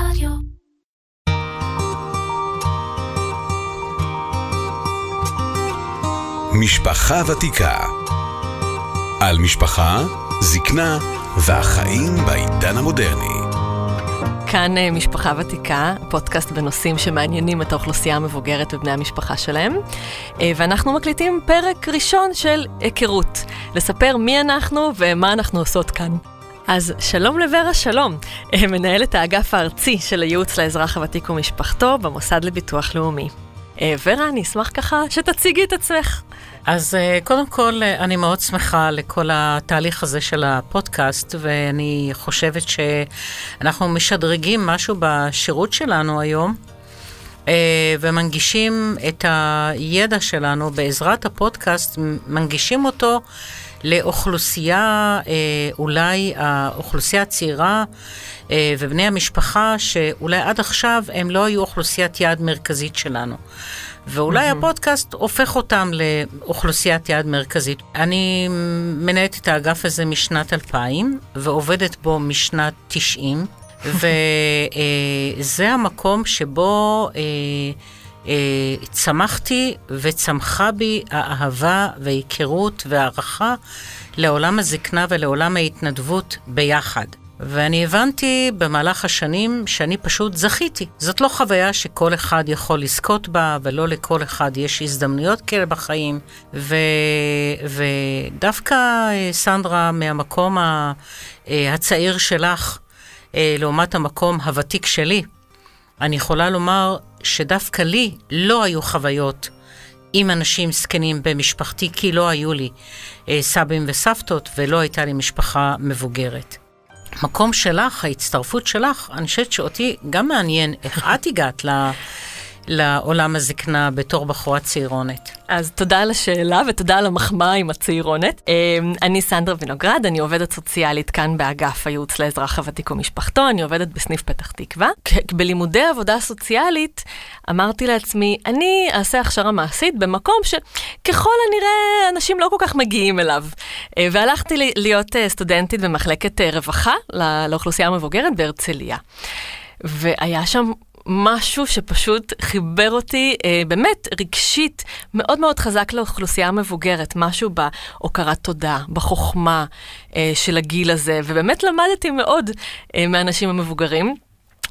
רדיו. משפחה ותיקה. על משפחה, זקנה והחיים בעידן המודרני. כאן אה, משפחה ותיקה, פודקאסט בנושאים שמעניינים את האוכלוסייה המבוגרת ובני המשפחה שלהם. אה, ואנחנו מקליטים פרק ראשון של היכרות, לספר מי אנחנו ומה אנחנו עושות כאן. אז שלום לורה שלום, אה, מנהלת האגף הארצי של הייעוץ לאזרח הוותיק ומשפחתו במוסד לביטוח לאומי. ורה, אני אשמח ככה שתציגי את עצמך. אז אה, קודם כל, אה, אני מאוד שמחה לכל התהליך הזה של הפודקאסט, ואני חושבת שאנחנו משדרגים משהו בשירות שלנו היום, אה, ומנגישים את הידע שלנו בעזרת הפודקאסט, מנגישים אותו לאוכלוסייה, אולי האוכלוסייה הצעירה ובני המשפחה, שאולי עד עכשיו הם לא היו אוכלוסיית יעד מרכזית שלנו. ואולי mm-hmm. הפודקאסט הופך אותם לאוכלוסיית יעד מרכזית. אני מנהלת את האגף הזה משנת 2000, ועובדת בו משנת 90, וזה המקום שבו אה, אה, צמחתי וצמחה בי האהבה וההיכרות והערכה לעולם הזקנה ולעולם ההתנדבות ביחד. ואני הבנתי במהלך השנים שאני פשוט זכיתי. זאת לא חוויה שכל אחד יכול לזכות בה, ולא לכל אחד יש הזדמנויות כאלה בחיים. ו... ודווקא, אה, סנדרה, מהמקום אה, הצעיר שלך, אה, לעומת המקום הוותיק שלי, אני יכולה לומר שדווקא לי לא היו חוויות עם אנשים זקנים במשפחתי, כי לא היו לי סבים וסבתות ולא הייתה לי משפחה מבוגרת. המקום שלך, ההצטרפות שלך, אני חושבת שאותי גם מעניין איך את הגעת ל... לעולם הזקנה בתור בחורה צעירונת? אז תודה על השאלה ותודה על המחמאה עם הצעירונת. אמ, אני סנדרה וינוגרד, אני עובדת סוציאלית כאן באגף הייעוץ לאזרח הוותיק ומשפחתו, אני עובדת בסניף פתח תקווה. בלימודי עבודה סוציאלית אמרתי לעצמי, אני אעשה הכשרה מעשית במקום שככל הנראה אנשים לא כל כך מגיעים אליו. אה, והלכתי להיות אה, סטודנטית במחלקת אה, רווחה לאוכלוסייה המבוגרת בהרצליה. והיה שם משהו שפשוט חיבר אותי אה, באמת רגשית מאוד מאוד חזק לאוכלוסייה המבוגרת, משהו בהוקרת תודה, בחוכמה אה, של הגיל הזה, ובאמת למדתי מאוד אה, מהאנשים המבוגרים.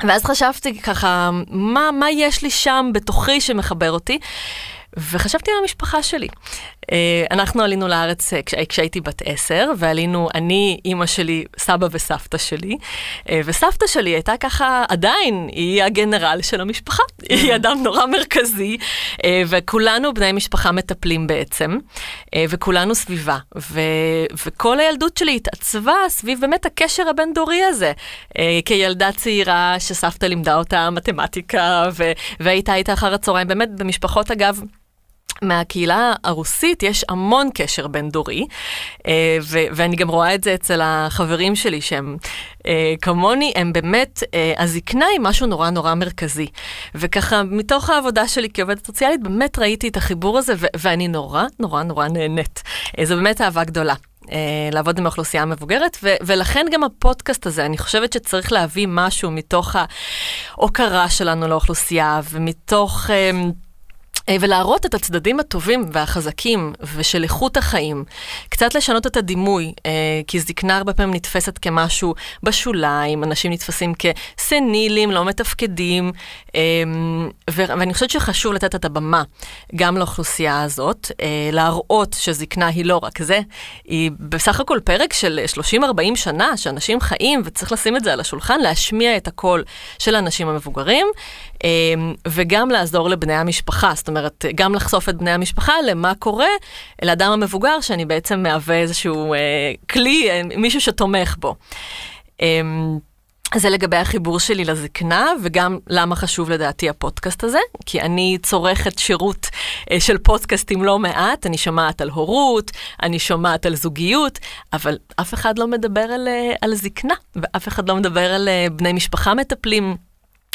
ואז חשבתי ככה, מה, מה יש לי שם בתוכי שמחבר אותי? וחשבתי על המשפחה שלי. אה, אנחנו עלינו לארץ אה, כשהייתי בת עשר, ועלינו אני, אימא שלי, סבא וסבתא שלי, אה, וסבתא שלי הייתה ככה, עדיין, היא הגנרל של המשפחה, היא אדם נורא מרכזי, וכולנו בני משפחה מטפלים בעצם, וכולנו סביבה. ו- וכל הילדות שלי התעצבה סביב באמת הקשר הבין-דורי הזה. כילדה צעירה שסבתא לימדה אותה מתמטיקה, ו- והייתה איתה אחר הצהריים, באמת במשפחות אגב, מהקהילה הרוסית יש המון קשר בין דורי, אה, ואני גם רואה את זה אצל החברים שלי שהם אה, כמוני, הם באמת, אה, הזקנה היא משהו נורא נורא מרכזי. וככה, מתוך העבודה שלי כעובדת סוציאלית, באמת ראיתי את החיבור הזה, ואני נורא נורא נורא נהנית. זו באמת אהבה גדולה. לעבוד עם האוכלוסייה המבוגרת, ו- ולכן גם הפודקאסט הזה, אני חושבת שצריך להביא משהו מתוך ההוקרה שלנו לאוכלוסייה, ומתוך... Uh, ולהראות את הצדדים הטובים והחזקים ושל איכות החיים. קצת לשנות את הדימוי, אה, כי זקנה הרבה פעמים נתפסת כמשהו בשוליים, אנשים נתפסים כסנילים, לא מתפקדים, אה, ואני חושבת שחשוב לתת את הבמה גם לאוכלוסייה הזאת, להראות שזקנה היא לא רק זה, היא בסך הכל פרק של 30-40 שנה שאנשים חיים, וצריך לשים את זה על השולחן, להשמיע את הקול של האנשים המבוגרים, וגם לעזור לבני המשפחה. זאת אומרת, גם לחשוף את בני המשפחה למה קורה לאדם המבוגר, שאני בעצם מהווה איזשהו אה, כלי, אה, מישהו שתומך בו. אה, זה לגבי החיבור שלי לזקנה, וגם למה חשוב לדעתי הפודקאסט הזה, כי אני צורכת שירות אה, של פודקאסטים לא מעט, אני שומעת על הורות, אני שומעת על זוגיות, אבל אף אחד לא מדבר על, אה, על זקנה, ואף אחד לא מדבר על אה, בני משפחה מטפלים,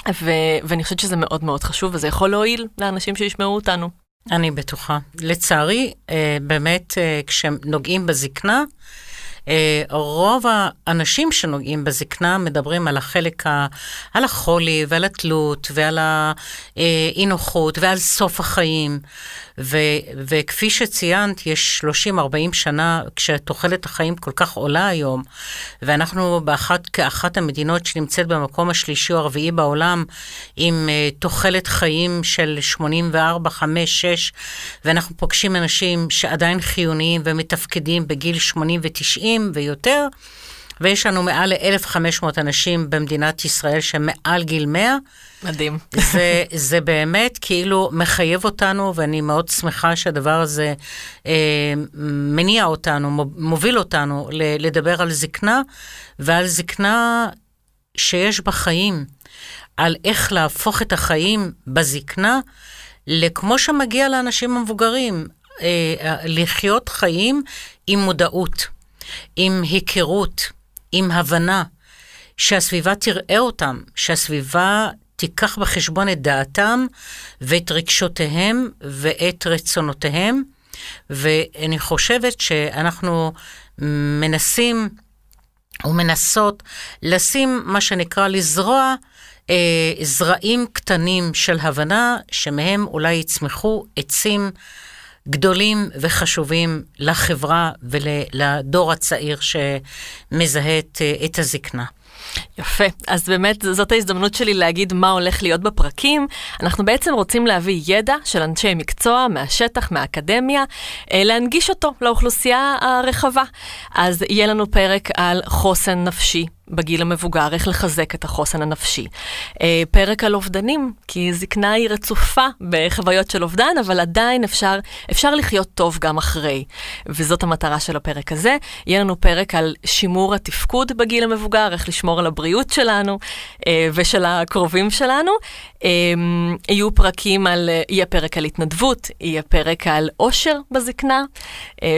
ו- ואני חושבת שזה מאוד מאוד חשוב, וזה יכול להועיל לאנשים שישמעו אותנו. אני בטוחה. לצערי, אה, באמת, אה, כשנוגעים בזקנה, אה, רוב האנשים שנוגעים בזקנה מדברים על החלק, ה, על החולי ועל התלות ועל האי נוחות ועל סוף החיים. ו, וכפי שציינת, יש 30-40 שנה, כשתוחלת החיים כל כך עולה היום, ואנחנו באחת, כאחת המדינות שנמצאת במקום השלישי או הרביעי בעולם, עם uh, תוחלת חיים של 84, 5, 6, ואנחנו פוגשים אנשים שעדיין חיוניים ומתפקדים בגיל 80 ו-90 ויותר, ויש לנו מעל ל-1,500 אנשים במדינת ישראל שהם מעל גיל 100. מדהים. זה, זה באמת כאילו מחייב אותנו, ואני מאוד שמחה שהדבר הזה אה, מניע אותנו, מוביל אותנו לדבר על זקנה, ועל זקנה שיש בה חיים, על איך להפוך את החיים בזקנה לכמו שמגיע לאנשים המבוגרים, אה, לחיות חיים עם מודעות, עם היכרות, עם הבנה. שהסביבה תראה אותם, שהסביבה תיקח בחשבון את דעתם ואת רגשותיהם ואת רצונותיהם. ואני חושבת שאנחנו מנסים ומנסות לשים מה שנקרא לזרוע אה, זרעים קטנים של הבנה, שמהם אולי יצמחו עצים גדולים וחשובים לחברה ולדור הצעיר שמזהה את, את הזקנה. יפה, אז באמת זאת ההזדמנות שלי להגיד מה הולך להיות בפרקים. אנחנו בעצם רוצים להביא ידע של אנשי מקצוע מהשטח, מהאקדמיה, אה, להנגיש אותו לאוכלוסייה הרחבה. אז יהיה לנו פרק על חוסן נפשי. בגיל המבוגר, איך לחזק את החוסן הנפשי. אה, פרק על אובדנים, כי זקנה היא רצופה בחוויות של אובדן, אבל עדיין אפשר, אפשר לחיות טוב גם אחרי. וזאת המטרה של הפרק הזה. יהיה לנו פרק על שימור התפקוד בגיל המבוגר, איך לשמור על הבריאות שלנו אה, ושל הקרובים שלנו. אה, יהיו פרקים על, יהיה פרק על התנדבות, יהיה פרק על עושר בזקנה,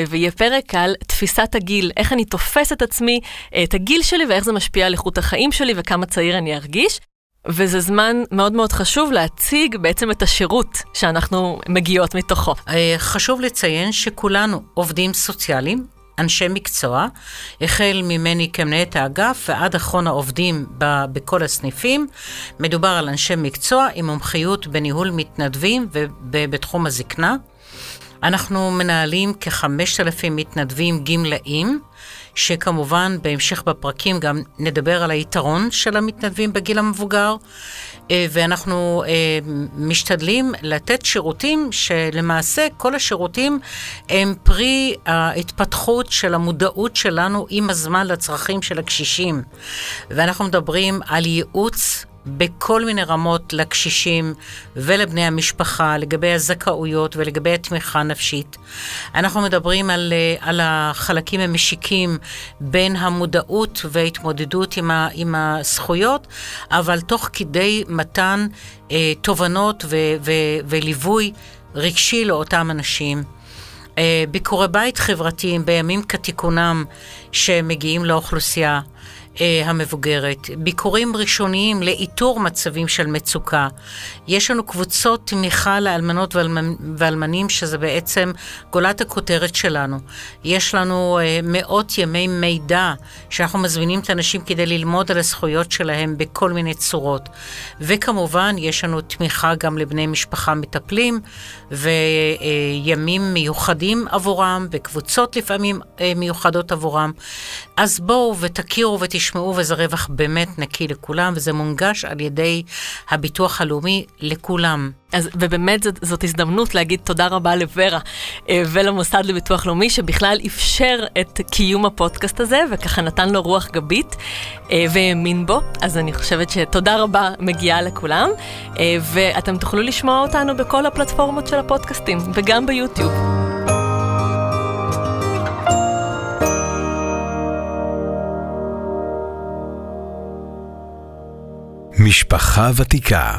ויהיה פרק על תפיסת הגיל, איך אני תופס את עצמי, את הגיל שלי ואיך זה משפיע על איכות החיים שלי וכמה צעיר אני ארגיש. וזה זמן מאוד מאוד חשוב להציג בעצם את השירות שאנחנו מגיעות מתוכו. אה, חשוב לציין שכולנו עובדים סוציאליים, אנשי מקצוע, החל ממני כמנהלת האגף ועד אחרון העובדים ב- בכל הסניפים. מדובר על אנשי מקצוע עם מומחיות בניהול מתנדבים ובתחום הזקנה. אנחנו מנהלים כ-5,000 מתנדבים גמלאים. שכמובן בהמשך בפרקים גם נדבר על היתרון של המתנדבים בגיל המבוגר, אה, ואנחנו אה, משתדלים לתת שירותים שלמעשה כל השירותים הם פרי ההתפתחות של המודעות שלנו עם הזמן לצרכים של הקשישים. ואנחנו מדברים על ייעוץ בכל מיני רמות לקשישים ולבני המשפחה, לגבי הזכאויות ולגבי התמיכה הנפשית. אנחנו מדברים על, אה, על החלקים המשיקים בין המודעות וההתמודדות עם, ה, עם הזכויות, אבל תוך כדי מתן אה, תובנות ו, ו, וליווי רגשי לאותם אנשים. אה, ביקורי בית חברתיים בימים כתיקונם שמגיעים לאוכלוסייה. אה, המבוגרת, ביקורים ראשוניים לאיתור מצבים של מצוקה. יש לנו קבוצות תמיכה לאלמנות ואלמנים, שזה בעצם גולת הכותרת שלנו. יש לנו אה, מאות ימי מידע שאנחנו מזמינים את האנשים כדי ללמוד על הזכויות שלהם בכל מיני צורות. וכמובן, יש לנו תמיכה גם לבני משפחה מטפלים, וימים מיוחדים עבורם, וקבוצות לפעמים אה, מיוחדות עבורם. אז בואו ותכירו ותשמעו. תשמעו, וזה רווח באמת נקי לכולם, וזה מונגש על ידי הביטוח הלאומי לכולם. אז, ובאמת זאת, זאת הזדמנות להגיד תודה רבה לוורה אה, ולמוסד לביטוח לאומי, שבכלל אפשר את קיום הפודקאסט הזה, וככה נתן לו רוח גבית אה, והאמין בו. אז אני חושבת שתודה רבה מגיעה לכולם, אה, ואתם תוכלו לשמוע אותנו בכל הפלטפורמות של הפודקאסטים, וגם ביוטיוב. משפחה ותיקה